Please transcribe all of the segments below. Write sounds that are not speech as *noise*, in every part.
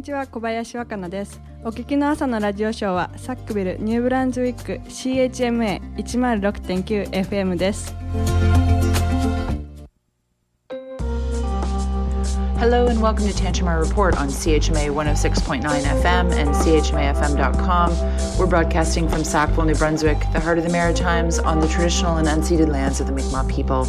にちは小林若菜ですお聞きの朝のラジオショーはサックビルニューブランズウィック CHMA106.9FM です Hello and welcome to Tantramar Report on CHMA 106.9 FM and CHMAFM.com. We're broadcasting from Sackville, New Brunswick, the heart of the Maritimes, on the traditional and unceded lands of the Mi'kmaq people.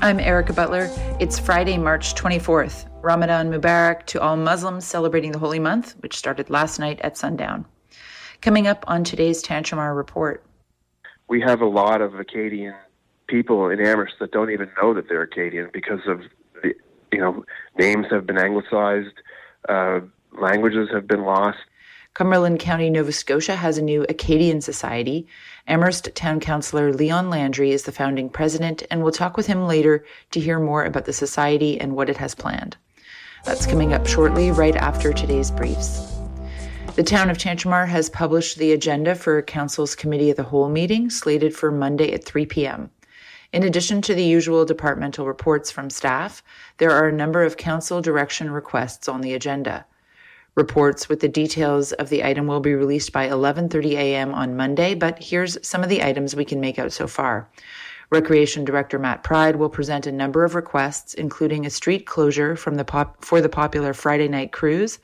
I'm Erica Butler. It's Friday, March 24th. Ramadan Mubarak to all Muslims celebrating the holy month, which started last night at sundown. Coming up on today's Tantramar report. We have a lot of Acadian people in Amherst that don't even know that they're Acadian because of the, you know, names have been anglicized, uh, languages have been lost. Cumberland County, Nova Scotia has a new Acadian Society. Amherst Town Councillor Leon Landry is the founding president, and we'll talk with him later to hear more about the society and what it has planned. That's coming up shortly, right after today's briefs. The town of Tantramar has published the agenda for Council's Committee of the Whole meeting, slated for Monday at 3 p.m. In addition to the usual departmental reports from staff, there are a number of council direction requests on the agenda. Reports with the details of the item will be released by 11:30 a.m. on Monday, but here's some of the items we can make out so far. Recreation Director Matt Pride will present a number of requests, including a street closure the pop- for the popular Friday night cruise,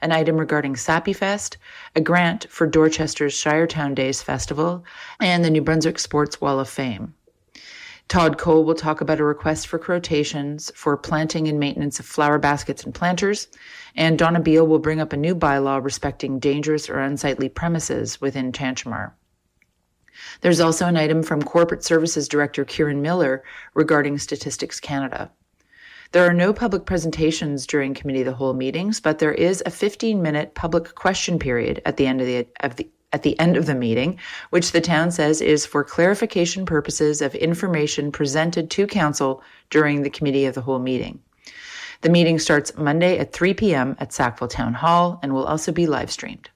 an item regarding Sappy Fest, a grant for Dorchester's Shiretown Days Festival, and the New Brunswick Sports Wall of Fame. Todd Cole will talk about a request for quotations for planting and maintenance of flower baskets and planters, and Donna Beale will bring up a new bylaw respecting dangerous or unsightly premises within Tantramar. There's also an item from Corporate Services Director Kieran Miller regarding Statistics Canada. There are no public presentations during Committee of the Whole meetings, but there is a 15 minute public question period at the end of the, of the at the end of the meeting, which the town says is for clarification purposes of information presented to council during the committee of the whole meeting. The meeting starts Monday at 3 p.m. at Sackville Town Hall and will also be live streamed.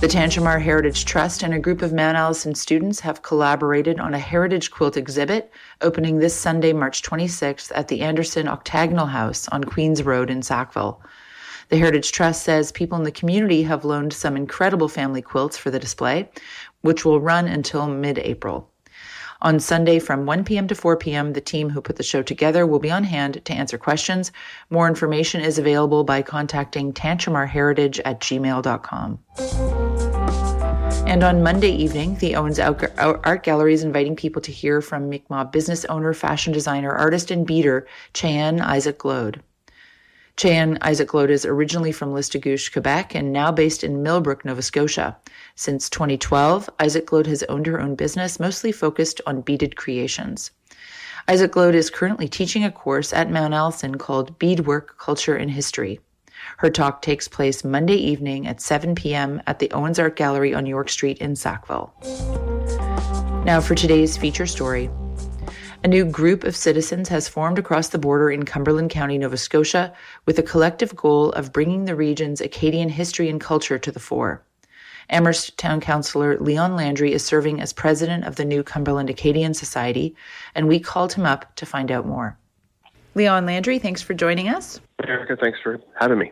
The Tantramar Heritage Trust and a group of Mount Allison students have collaborated on a heritage quilt exhibit opening this Sunday, March 26th at the Anderson Octagonal House on Queens Road in Sackville. The Heritage Trust says people in the community have loaned some incredible family quilts for the display, which will run until mid April. On Sunday from 1 p.m. to 4 p.m., the team who put the show together will be on hand to answer questions. More information is available by contacting tantramarheritage at gmail.com. And on Monday evening, the Owens Art Gallery is inviting people to hear from Mi'kmaq business owner, fashion designer, artist, and beader, Cheyenne Isaac Glode. Cheyenne Isaac Glode is originally from Listuguj, Quebec, and now based in Millbrook, Nova Scotia. Since 2012, Isaac Glode has owned her own business, mostly focused on beaded creations. Isaac Glode is currently teaching a course at Mount Allison called Beadwork Culture and History. Her talk takes place Monday evening at 7 p.m. at the Owens Art Gallery on York Street in Sackville. Now for today's feature story. A new group of citizens has formed across the border in Cumberland County, Nova Scotia, with a collective goal of bringing the region's Acadian history and culture to the fore. Amherst Town Councillor Leon Landry is serving as president of the new Cumberland Acadian Society, and we called him up to find out more. Leon Landry, thanks for joining us. Erica, thanks for having me.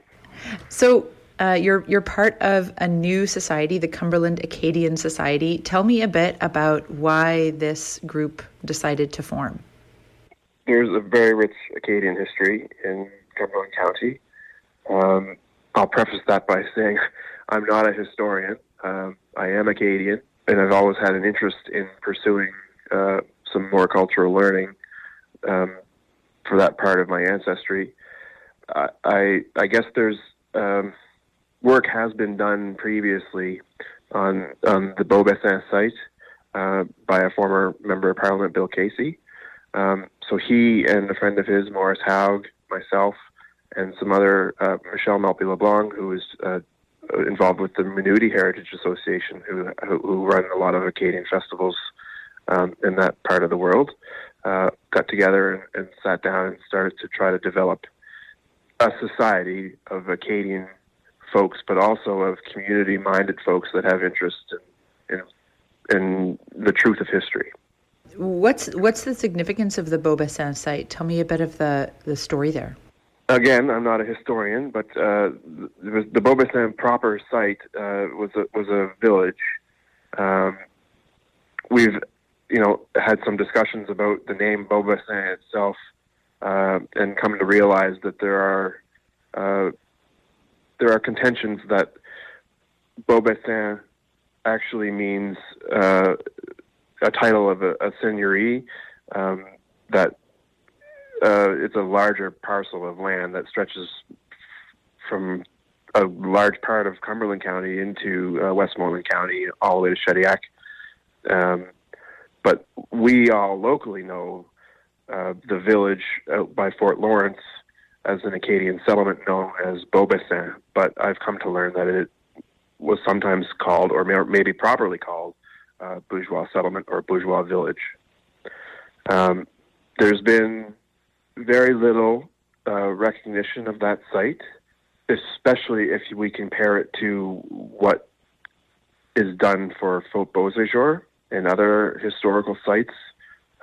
So, uh, you're you're part of a new society, the Cumberland Acadian Society. Tell me a bit about why this group decided to form. There's a very rich Acadian history in Cumberland County. Um, I'll preface that by *laughs* saying I'm not a historian. Um, I am Acadian, and I've always had an interest in pursuing uh, some more cultural learning um, for that part of my ancestry. I I, I guess there's um, work has been done previously on, on the Beaubassin site uh, by a former member of Parliament, Bill Casey. Um, so he and a friend of his, Maurice Haug, myself, and some other uh, Michelle Malpy LeBlanc, who is uh, involved with the Minudie Heritage Association, who who run a lot of Acadian festivals um, in that part of the world, uh, got together and, sat down and started to try to develop a society of Acadian folks, but also of community-minded folks that have interest in, in, in the truth of history. What's what's the significance of the Beaubassin site? Tell me a bit of the, the story there. again, I'm not a historian, but uh, the, the Beaubassin proper site uh, was a was a village. Um, we've, you know, had some discussions about the name Beaubassin itself, uh, and come to realize that there are uh, there are contentions that Beaubassin actually means uh, a title of a, a seigneurie um, that uh, it's a larger parcel of land that stretches from a large part of Cumberland County into uh, Westmoreland County, all the way to Shediac. Um, but we all locally know uh, the village out by Fort Lawrence as an Acadian settlement known as Beaubassin. But I've come to learn that it was sometimes called, or may, maybe properly called, uh, bourgeois settlement or bourgeois village. Um, there's been very little uh, recognition of that site, especially if we compare it to what is done for Fort Beauséjour and other historical sites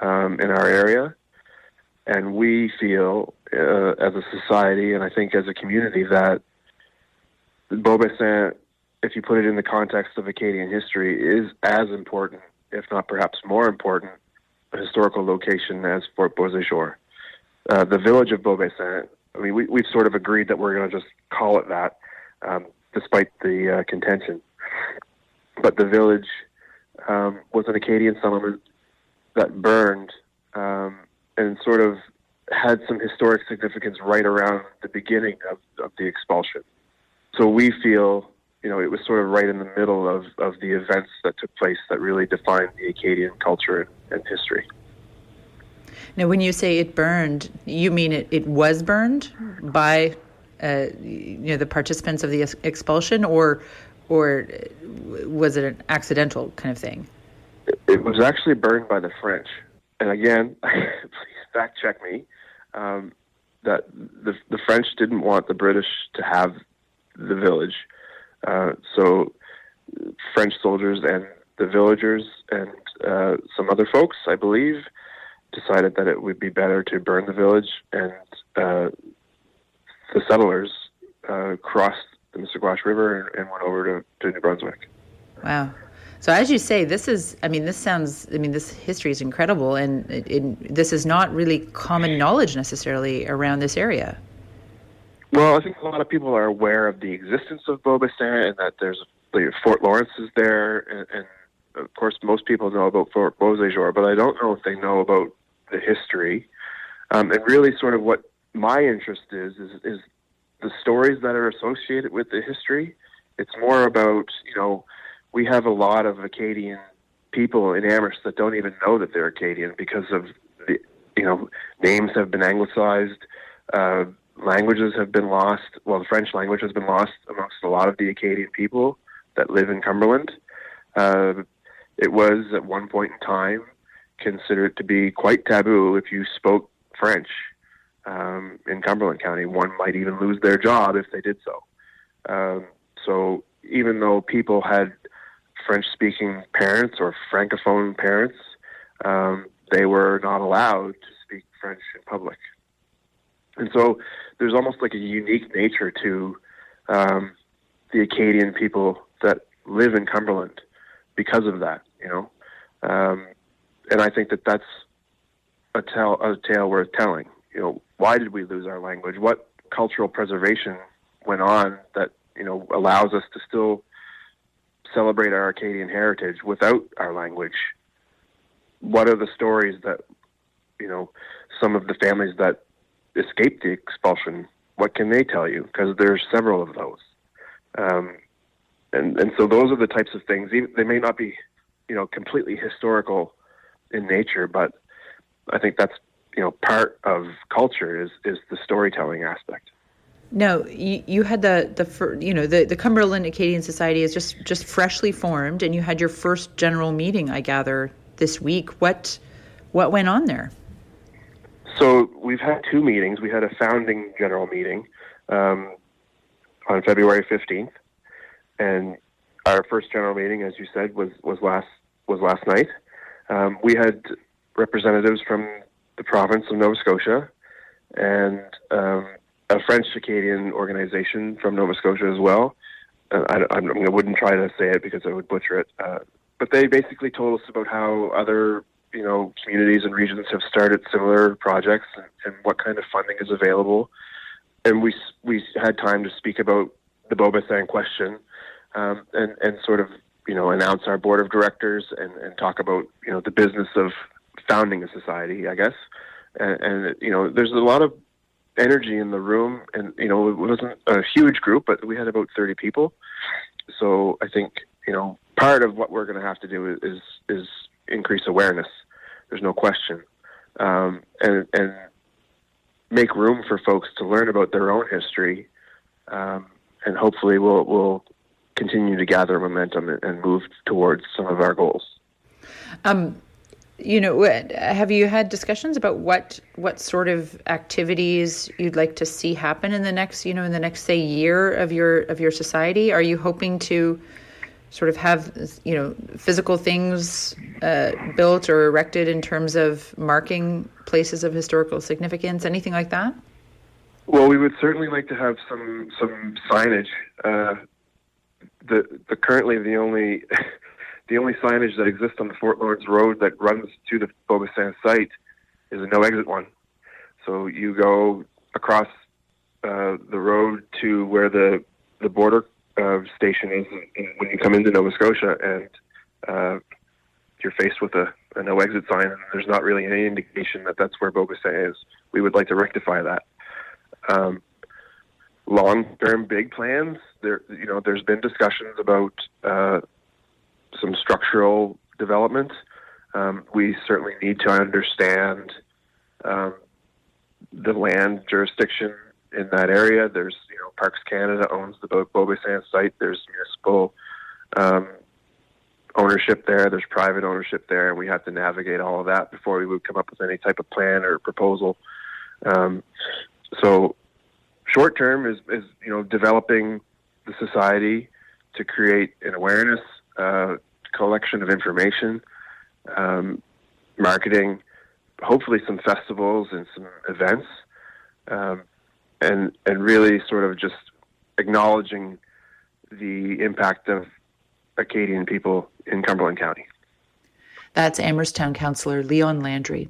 um, in our area. And we feel, uh, as a society, and I think as a community, that Beaubassin, if you put it in the context of Acadian history, is as important, if not perhaps more important, a historical location as Fort Beauséjour. Uh, the village of Beaubassin, I mean, we, we've sort of agreed that we're going to just call it that, um, despite the uh, contention. But the village um, was an Acadian settlement that burned um, and sort of had some historic significance right around the beginning of, of the expulsion. So we feel, you know, it was sort of right in the middle of, of the events that took place that really defined the Acadian culture and history. Now, when you say it burned, you mean it, it was burned by uh, you know the participants of the expulsion, or or was it an accidental kind of thing? It was actually burned by the French. And again, *laughs* please fact check me. Um, that the the French didn't want the British to have the village, uh, so French soldiers and the villagers and uh, some other folks, I believe, decided that it would be better to burn the village, and uh, the settlers uh, crossed the Missaguash River and, and, went over to, to New Brunswick. Wow. So as you say, this is, I mean, this sounds, I mean, this history is incredible, and it, it, this is not really common knowledge necessarily around this area. Well, I think a lot of people are aware of the existence of Beaubassin and that there's Fort Lawrence is there, and, and, of course, most people know about Fort Beauséjour, but I don't know if they know about the history, um, and really sort of what my interest is, is is the stories that are associated with the history. It's more about you know we have a lot of Acadian people in Amherst that don't even know that they're Acadian because of the you know names have been anglicized. Uh, languages have been lost. Well, the French language has been lost amongst a lot of the Acadian people that live in Cumberland. Uh, it was at one point in time considered to be quite taboo if you spoke French um, in Cumberland County. One might even lose their job if they did so. Um, so even though people had French-speaking parents or francophone parents, um, they were not allowed to speak French in public. And so there's almost like a unique nature to um, the Acadian people that live in Cumberland because of that. You know, um, and I think that that's a tale a tale worth telling. You know, why did we lose our language? What cultural preservation went on that you know allows us to still celebrate our Acadian heritage without our language? What are the stories that you know some of the families that escaped the expulsion? What can they tell you? Because there's several of those, um, and and so those are the types of things. They may not be, you know, completely historical in nature, but I think that's you know part of culture is is the storytelling aspect. No, you, you had the the you know the the Cumberland Acadian Society is just just freshly formed, and you had your first general meeting, I gather, this week. What what went on there? So we've had two meetings. We had a founding general meeting um, on February fifteenth, and our first general meeting, as you said, was was last was last night. Um, we had representatives from the province of Nova Scotia and um, a French Acadian organization from Nova Scotia as well. Uh, I, I, wouldn't try to say it because I would butcher it. Uh, but they basically told us about how other you know communities and regions have started similar projects and, and what kind of funding is available. And we we had time to speak about the Beaubassin question um, and and sort of you know announce our board of directors and, and talk about you know the business of founding a society, I guess. And, and you know, there's a lot of energy in the room, and you know, it wasn't a huge group, but we had about 30 people. So I think you know, part of what we're going to have to do is is increase awareness. There's no question, um, and and make room for folks to learn about their own history, um, and hopefully we'll we'll continue to gather momentum and move towards some of our goals. Um, you know, have you had discussions about what what sort of activities you'd like to see happen in the next, you know, in the next say year of your of your society? Are you hoping to sort of have you know physical things uh, built or erected in terms of marking places of historical significance, anything like that? Well, we would certainly like to have some some signage. Uh, the the currently the only *laughs* the only signage that exists on the Fort Lawrence Road that runs to the Beaubassin site is a no exit one. So you go across uh, the road to where the the border uh, station is when you come into Nova Scotia, and uh, you're faced with a, a, no exit sign, and there's not really any indication that that's where Beaubassin is. We would like to rectify that. Um, long-term big plans. There, you know, there's been discussions about uh, some structural development. Um, we certainly need to understand um, the land jurisdiction in that area. There's, you know, Parks Canada owns the Beaubassin site. There's municipal um, ownership there. There's private ownership there, and we have to navigate all of that before we would come up with any type of plan or proposal. Um, so, short term is, is you know developing the society to create an awareness uh, collection of information, um, marketing, hopefully some festivals and some events, um, and and really sort of just acknowledging the impact of Acadian people in Cumberland County. That's Amherst Town Councillor Leon Landry.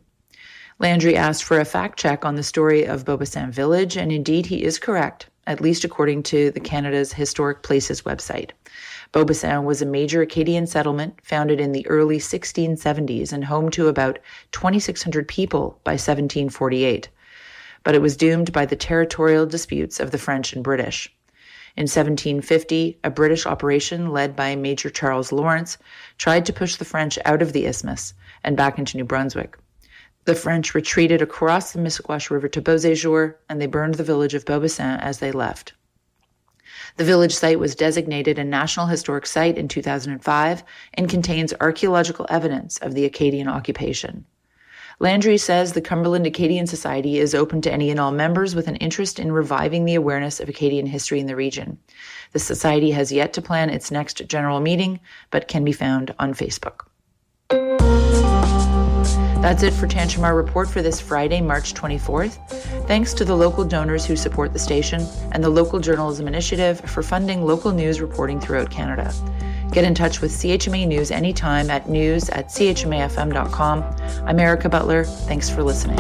Landry asked for a fact check on the story of Beaubassin Village, and indeed he is correct, at least according to the Canada's Historic Places website. Beaubassin was a major Acadian settlement founded in the early 1670s and home to about 2,600 people by 1748. But it was doomed by the territorial disputes of the French and British. In 1750, a British operation led by Major Charles Lawrence tried to push the French out of the isthmus and back into New Brunswick. The French retreated across the Missaguash River to Beauséjour, and they burned the village of Beaubassin as they left. The village site was designated a National Historic Site in 2005 and contains archaeological evidence of the Acadian occupation. Landry says the Cumberland Acadian Society is open to any and all members with an interest in reviving the awareness of Acadian history in the region. The Society has yet to plan its next general meeting, but can be found on Facebook. That's it for Tantramar Report for this Friday, March 24th. Thanks to the local donors who support the station and the Local Journalism Initiative for funding local news reporting throughout Canada. Get in touch with CHMA News anytime at news at chmafm.com. I'm Erica Butler. Thanks for listening.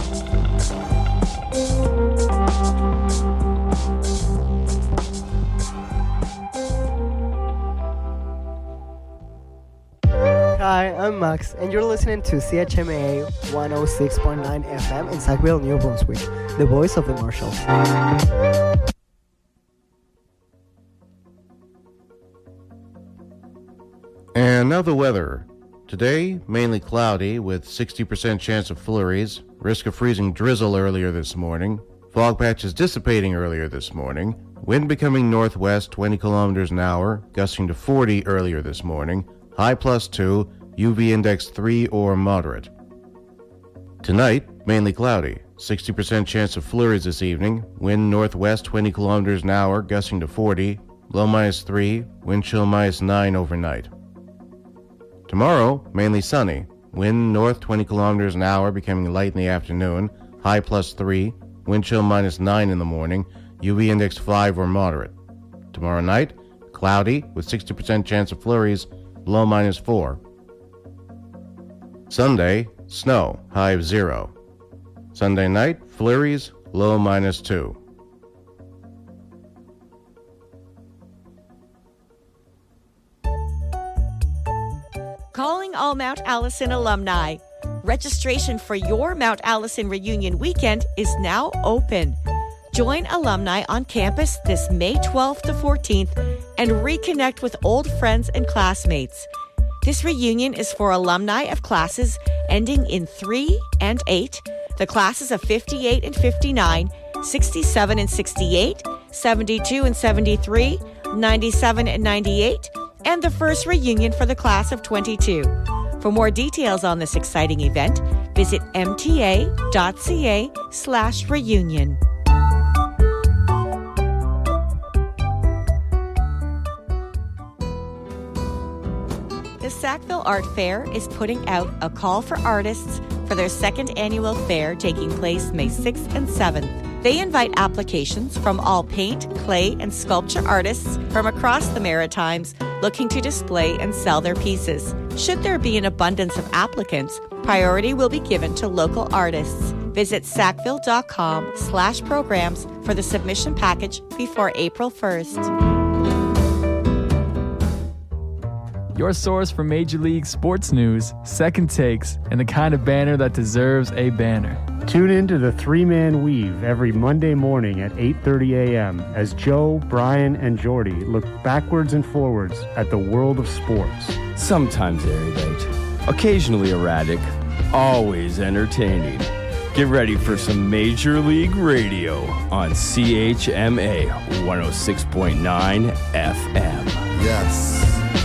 Hi, I'm Max, and you're listening to CHMA 106.9 FM in Sackville, New Brunswick, the voice of the Marshalls. And now the weather. Today, mainly cloudy with 60% chance of flurries, risk of freezing drizzle earlier this morning, fog patches dissipating earlier this morning, wind becoming northwest 20 kilometers an hour, gusting to 40 earlier this morning, high plus 2, UV index 3 or moderate. Tonight, mainly cloudy, 60% chance of flurries this evening, wind northwest 20 kilometers an hour, gusting to 40, low minus 3, wind chill minus 9 overnight. Tomorrow, mainly sunny, wind north 20 kilometers an hour, becoming light in the afternoon, high plus 3, wind chill minus 9 in the morning, UV index 5 or moderate. Tomorrow night, cloudy with 60% chance of flurries, low minus 4. Sunday, snow, high of 0. Sunday night, flurries, low minus 2. Calling all Mount Allison alumni. Registration for your Mount Allison reunion weekend is now open. Join alumni on campus this May 12th to 14th and reconnect with old friends and classmates. This reunion is for alumni of classes ending in 3 and 8, the classes of 58 and 59, 67 and 68, 72 and 73, 97 and 98, and the first reunion for the class of 22. For more details on this exciting event, visit mta.ca slash reunion. Sackville Art Fair is putting out a call for artists for their second annual fair taking place May 6th and 7th. They invite applications from all paint, clay, and sculpture artists from across the Maritimes looking to display and sell their pieces. Should there be an abundance of applicants, priority will be given to local artists. Visit sackville.com slash programs for the submission package before April 1st. Your source for Major League sports news, second takes, and the kind of banner that deserves a banner. Tune in to the Three Man Weave every Monday morning at 8:30 a.m. as Joe, Brian, and Jordy look backwards and forwards at the world of sports. Sometimes erudite, occasionally erratic, always entertaining. Get ready for some Major League Radio on CHMA 106.9 FM. Yes.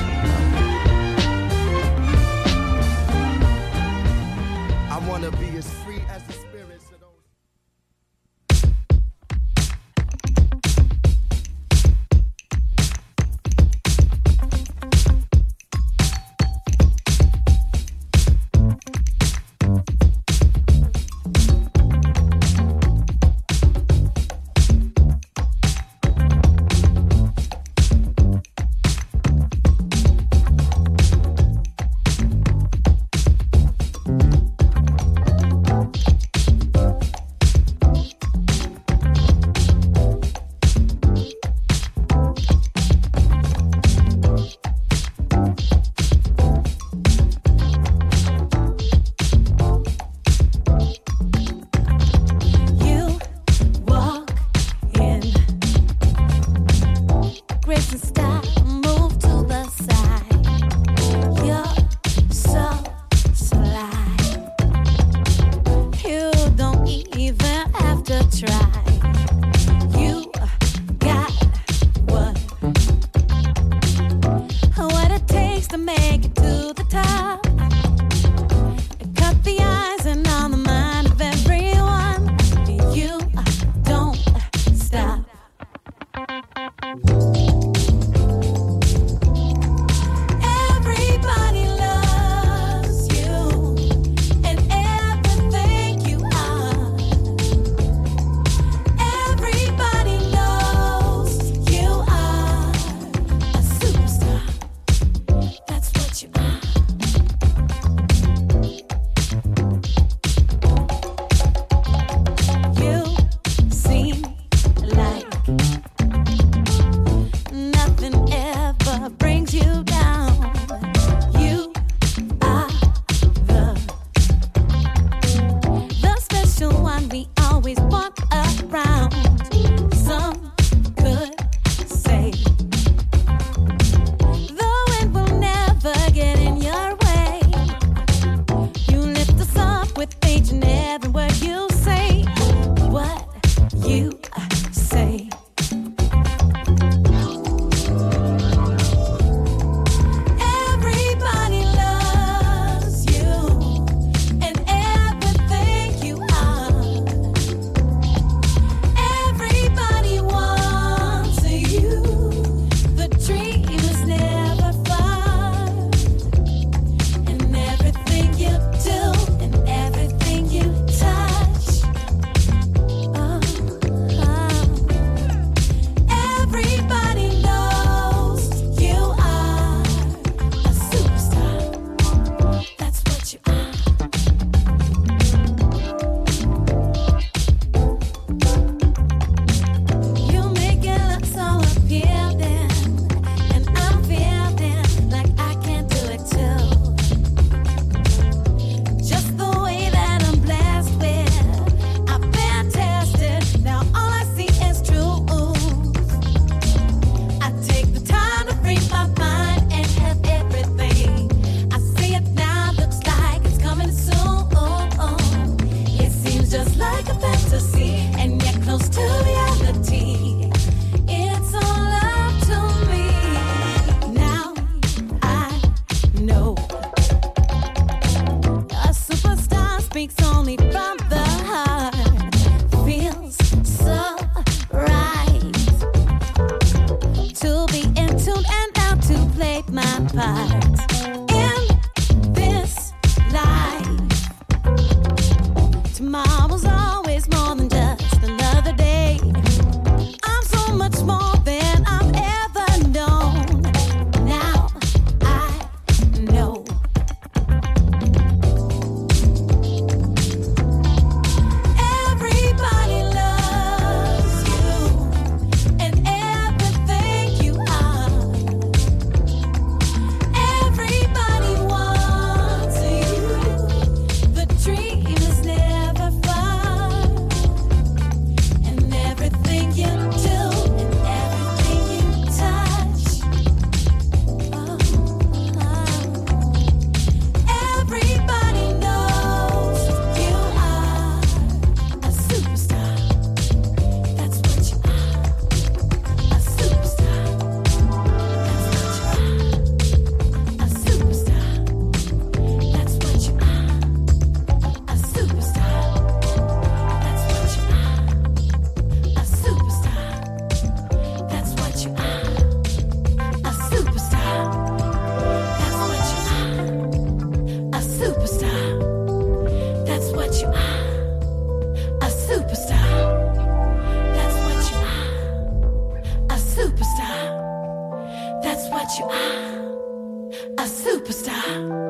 You are. A superstar.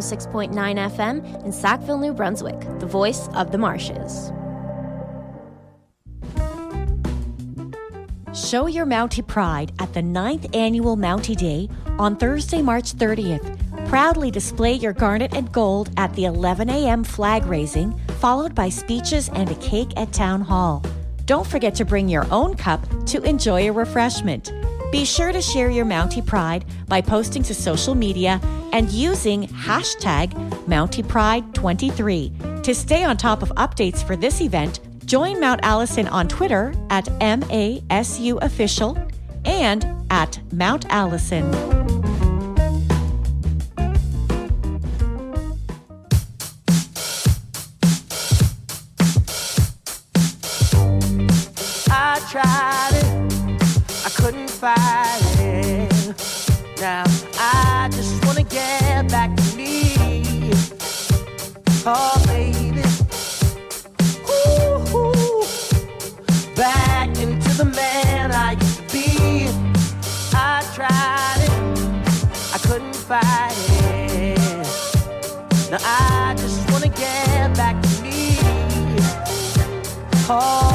106.9 FM in Sackville, New Brunswick, the voice of the marshes. Show your Mountie pride at the 9th annual Mountie Day on Thursday, March 30th. Proudly display your garnet and gold at the 11 a.m. flag raising, followed by speeches and a cake at Town Hall. Don't forget to bring your own cup to enjoy a refreshment. Be sure to share your Mountie Pride by posting to social media and using hashtag MountiePride23. To stay on top of updates for this event, join Mount Allison on Twitter at MASU Official and at Mount Allison. Fighting. Now I just wanna get back to me. Oh, baby. Ooh, ooh. Back into the man I used to be. I tried it, I couldn't fight it. Now I just wanna get back to me. Oh,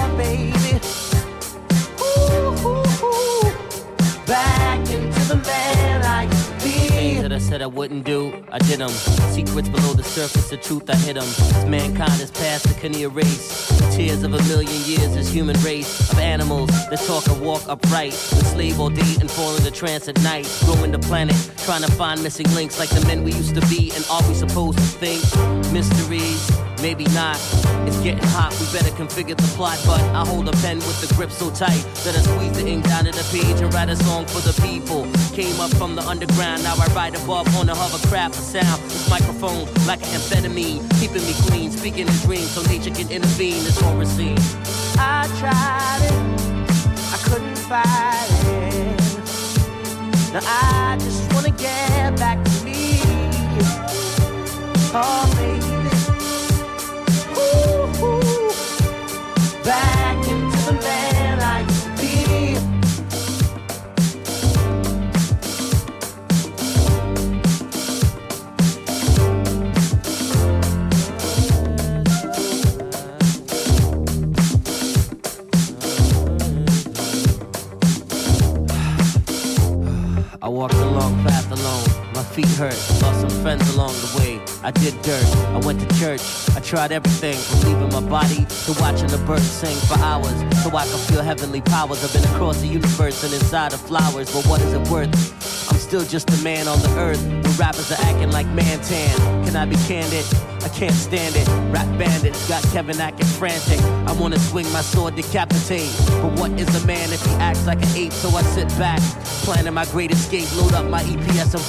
said I wouldn't do, I did them. Secrets below the surface, the truth, I hid them. As mankind is past, it can erase. The tears of a million years, this human race of animals that talk and walk upright. Enslave all day and fall into trance at night. Growing the planet, trying to find missing links like the men we used to be. And are we supposed to think? Mysteries, maybe not. It's getting hot, we better configure the plot. But I hold a pen with the grip so tight that I squeeze the ink down to the page and write a song for the people. Came up from the underground, now I ride above on a hovercraft of sound. This microphone like an amphetamine, keeping me clean, speaking in dreams so nature can intervene. This horror scene. I tried it, I couldn't fight it. Now I just wanna get back to me. Oh, baby. I walked a long path alone. My feet hurt. Lost some friends along the way. I did dirt. I went to church. I tried everything from leaving my body to watching the birds sing for hours. So I could feel heavenly powers. I've been across the universe and inside of flowers. But what is it worth? I'm still just a man on the earth. Where rappers are acting like Mantan. Can I be candid? I can't stand it. Rap bandits got Kevin acting frantic. I wanna swing my sword, decapitate. But what is a man if he acts like an ape? So I sit back, planning my great escape, load up my EPS and